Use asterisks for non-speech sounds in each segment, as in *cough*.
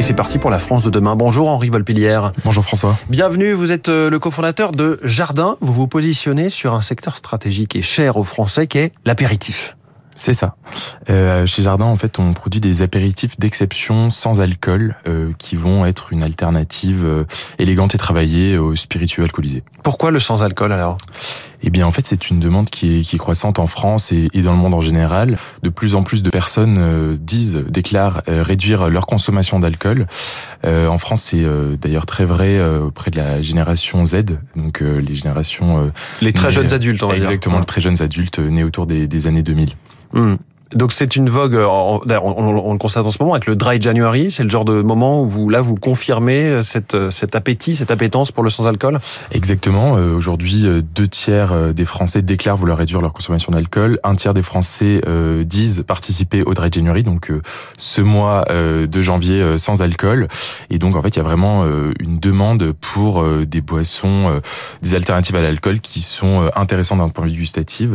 Et c'est parti pour la France de demain. Bonjour Henri Volpilière. Bonjour François. Bienvenue, vous êtes euh, le cofondateur de Jardin. Vous vous positionnez sur un secteur stratégique et cher aux Français qui est l'apéritif. C'est ça. Euh, chez Jardin, en fait, on produit des apéritifs d'exception sans alcool euh, qui vont être une alternative euh, élégante et travaillée aux spiritueux alcoolisés. Pourquoi le sans alcool alors? Eh bien, en fait, c'est une demande qui est, qui est croissante en France et, et, dans le monde en général. De plus en plus de personnes euh, disent, déclarent euh, réduire leur consommation d'alcool. Euh, en France, c'est d'ailleurs très vrai auprès de la génération Z, donc les générations... les très jeunes adultes, on va Exactement, dire. les très jeunes adultes nés autour des, des années 2000. Mmh. Donc c'est une vogue, on, on, le constate en ce moment avec le Dry January, c'est le genre de moment où vous là vous confirmez cette, cet appétit, cette appétence pour le sans-alcool? Exactement. Euh, Aujourd'hui, deux tiers des Français déclarent vouloir réduire leur consommation d'alcool. Un tiers des Français euh, disent participer au Dry January, donc euh, ce mois de janvier sans alcool. Et donc en fait, il y a vraiment une demande pour des boissons, des alternatives à l'alcool qui sont intéressantes d'un point de vue gustatif.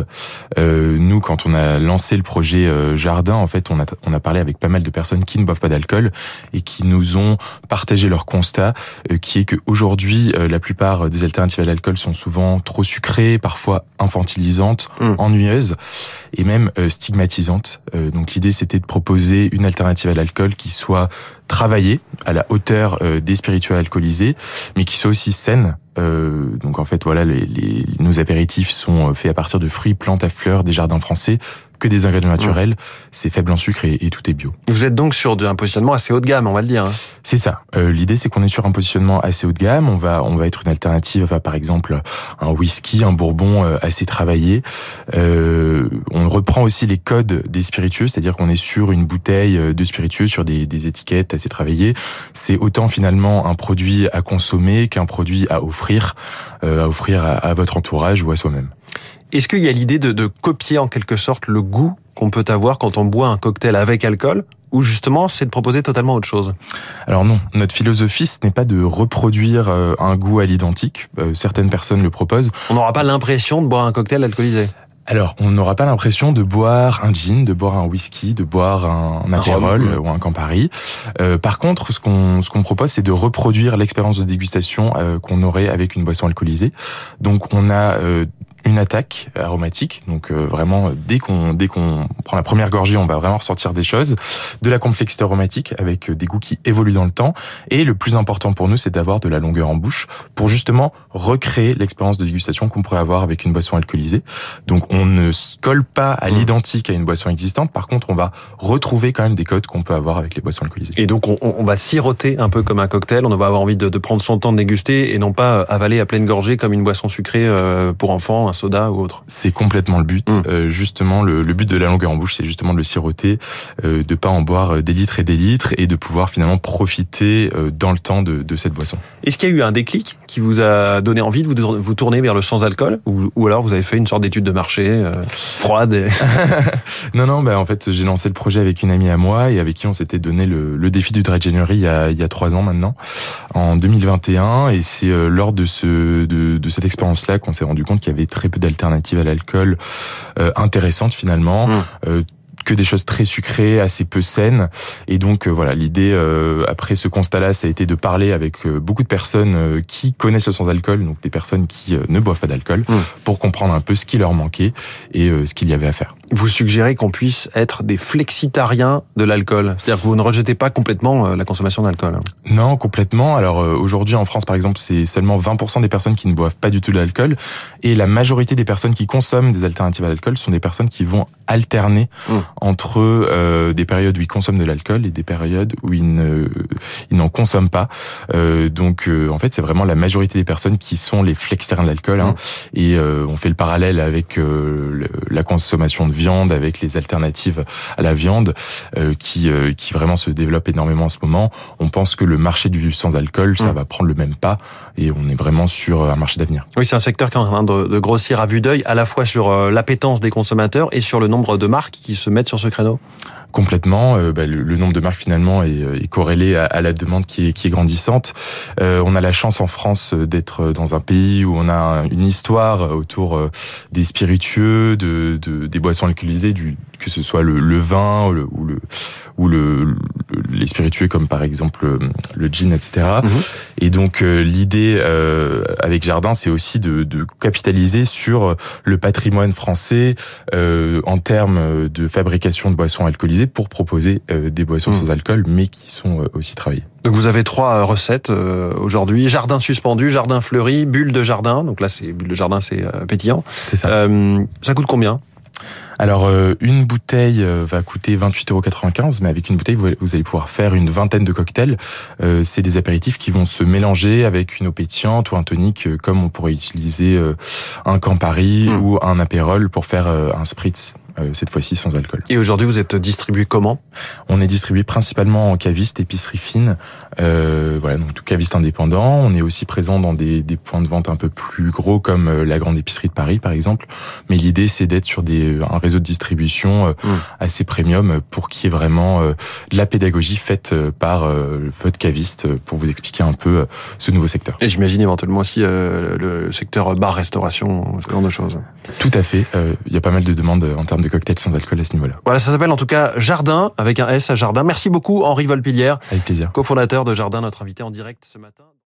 nous, quand on a lancé le projet Jardin, en fait, on a, on a parlé avec pas mal de personnes qui ne boivent pas d'alcool et qui nous ont partagé leur constat, euh, qui est qu'aujourd'hui, euh, la plupart des alternatives à l'alcool sont souvent trop sucrées, parfois infantilisantes, mmh. ennuyeuses et même euh, stigmatisantes. donc l'idée, c'était de proposer une alternative à l'alcool qui soit travaillée à la hauteur des spirituels alcoolisés, mais qui soit aussi saine, euh, donc en fait voilà, les, les, nos apéritifs sont faits à partir de fruits, plantes à fleurs des jardins français, que des ingrédients naturels, mmh. c'est faible en sucre et, et, tout est bio. Vous êtes donc sur un positionnement assez haut de gamme, on va le dire. Hein. C'est ça. Euh, L'idée c'est qu'on est sur un positionnement assez haut de gamme. On va on va être une alternative à par exemple un whisky, un bourbon euh, assez travaillé. Euh, on reprend aussi les codes des spiritueux, c'est-à-dire qu'on est sur une bouteille de spiritueux sur des, des étiquettes assez travaillées. C'est autant finalement un produit à consommer qu'un produit à offrir, euh, à offrir à, à votre entourage ou à soi-même. Est-ce qu'il y a l'idée de, de, copier en quelque sorte le goût qu'on peut avoir quand on boit un cocktail avec alcool ou justement c'est de proposer totalement autre chose? Alors non, notre philosophie ce n'est pas de reproduire un goût à l'identique. Euh, certaines personnes le proposent. On n'aura pas l'impression de boire un cocktail alcoolisé alors, on n'aura pas l'impression de boire un gin, de boire un whisky, de boire un, un apérol ou un Campari. Euh, par contre, ce qu'on ce qu'on propose, c'est de reproduire l'expérience de dégustation euh, qu'on aurait avec une boisson alcoolisée. Donc, on a euh, une attaque aromatique. Donc euh, vraiment dès qu'on dès qu'on prend la première gorgée, on va vraiment ressortir des choses, de la complexité aromatique avec des goûts qui évoluent dans le temps. Et le plus important pour nous, c'est d'avoir de la longueur en bouche pour justement recréer l'expérience de dégustation qu'on pourrait avoir avec une boisson alcoolisée. Donc on ne se colle pas à l'identique à une boisson existante. Par contre, on va retrouver quand même des codes qu'on peut avoir avec les boissons alcoolisées. Et donc on, on va siroter un peu comme un cocktail. On va avoir envie de, de, prendre son temps de déguster et non pas avaler à pleine gorgée comme une boisson sucrée pour enfants soda ou autre. C'est complètement le but. Mmh. Euh, justement, le, le, but de la longueur en bouche, c'est justement de le siroter, euh, de pas en boire des litres et des litres et de pouvoir finalement profiter euh, dans le temps de, de cette boisson. Est-ce qu'il y a eu un déclic qui vous a donné envie de vous, vous tourner vers le sans-alcool ou, ou, alors vous avez fait une sorte d'étude de marché euh, froide et... *laughs* Non, non, bah, en fait, j'ai lancé le projet avec une amie à moi et avec qui on s'était donné le, le, défi du Dry January il y a, il y a trois ans maintenant, en 2021. Et c'est euh, lors de, ce, de, de cette expérience-là qu'on s'est rendu compte qu'il y avait très peu d'alternatives à l'alcool euh, intéressantes finalement. Mmh. Euh, que des choses très sucrées, assez peu saines. Et donc euh, voilà, l'idée euh, après ce constat-là, ça a été de parler avec euh, beaucoup de personnes qui connaissent le sans-alcool, donc des personnes qui ne boivent pas d'alcool, mmh. pour comprendre un peu ce qui leur manquait et ce qu'il y avait à faire. Vous suggérez qu'on puisse être des flexitariens de l'alcool, c'est-à-dire que vous ne rejetez pas complètement la consommation d'alcool. Non, complètement. Alors aujourd'hui en France, par exemple, c'est seulement 20% des personnes qui ne boivent pas du tout de l'alcool, et la majorité des personnes qui consomment des alternatives à l'alcool sont des personnes qui vont alterner mmh entre euh, des périodes où ils consomment de l'alcool et des périodes où ils ne ils n'en consomment pas. Euh, donc euh, en fait c'est vraiment la majorité des personnes qui sont les flexitariens de l'alcool. Hein, mmh. Et on fait le parallèle avec le, la consommation de viande, avec les alternatives à la viande qui qui vraiment se développent énormément en ce moment. On pense que le marché du sans alcool ça mmh. va prendre le même pas et on est vraiment sur un marché d'avenir. Oui c'est un secteur qui est en train de, de grossir à vue d'œil à la fois sur l'appétence des consommateurs et sur le nombre de marques qui se mettent sur ce créneau Complètement. Euh, bah, le, le, nombre de marques finalement est, est corrélé à, à, la demande qui est, qui est grandissante. Euh, on a la chance en France d'être dans un pays où on a une histoire autour des spiritueux, de, de des boissons du, que ce soit le, le vin ou le, ou le ou le, les spiritueux comme par exemple le gin, etc. Mhm. Et donc l'idée avec Jardin, c'est aussi de, de, capitaliser sur le patrimoine français en termes de fabrication de boissons alcoolisées pour proposer des boissons Mhm. sans alcool, mais qui sont aussi travaillées. Donc vous avez trois recettes aujourd'hui jardin suspendu, jardin fleuri, bulle de jardin. Donc là, c'est bulle de jardin, c'est pétillant. C'est ça. Euh, ça coûte combien? Alors, euh, une bouteille euh, va coûter 28,95 mais avec une bouteille, vous, allez pouvoir faire une vingtaine de cocktails. Euh, c'est des apéritifs qui vont se mélanger avec une eau pétillante ou un tonique, comme on pourrait utiliser euh, un Campari Mmh. ou un apérol pour faire euh, un spritz. Euh, cette fois-ci sans alcool. Et aujourd'hui, vous êtes distribué comment? On est distribué principalement en caviste, épicerie fine, euh, voilà, donc tout caviste indépendant. On est aussi présent dans des, des, points de vente un peu plus gros comme euh, la grande épicerie de Paris, par exemple. Mais l'idée, c'est d'être sur des, un réseau de distribution mmh. assez premium pour qu'il y ait vraiment de la pédagogie faite par votre caviste pour vous expliquer un peu ce nouveau secteur. Et j'imagine éventuellement aussi le secteur bar-restauration, ce genre de choses. Tout à fait. Il y a pas mal de demandes en termes de cocktails sans alcool à ce niveau-là. Voilà, ça s'appelle en tout cas Jardin, avec un S à Jardin. Merci beaucoup Henri Volpilière. Avec plaisir. Cofondateur de Jardin, notre invité en direct ce matin.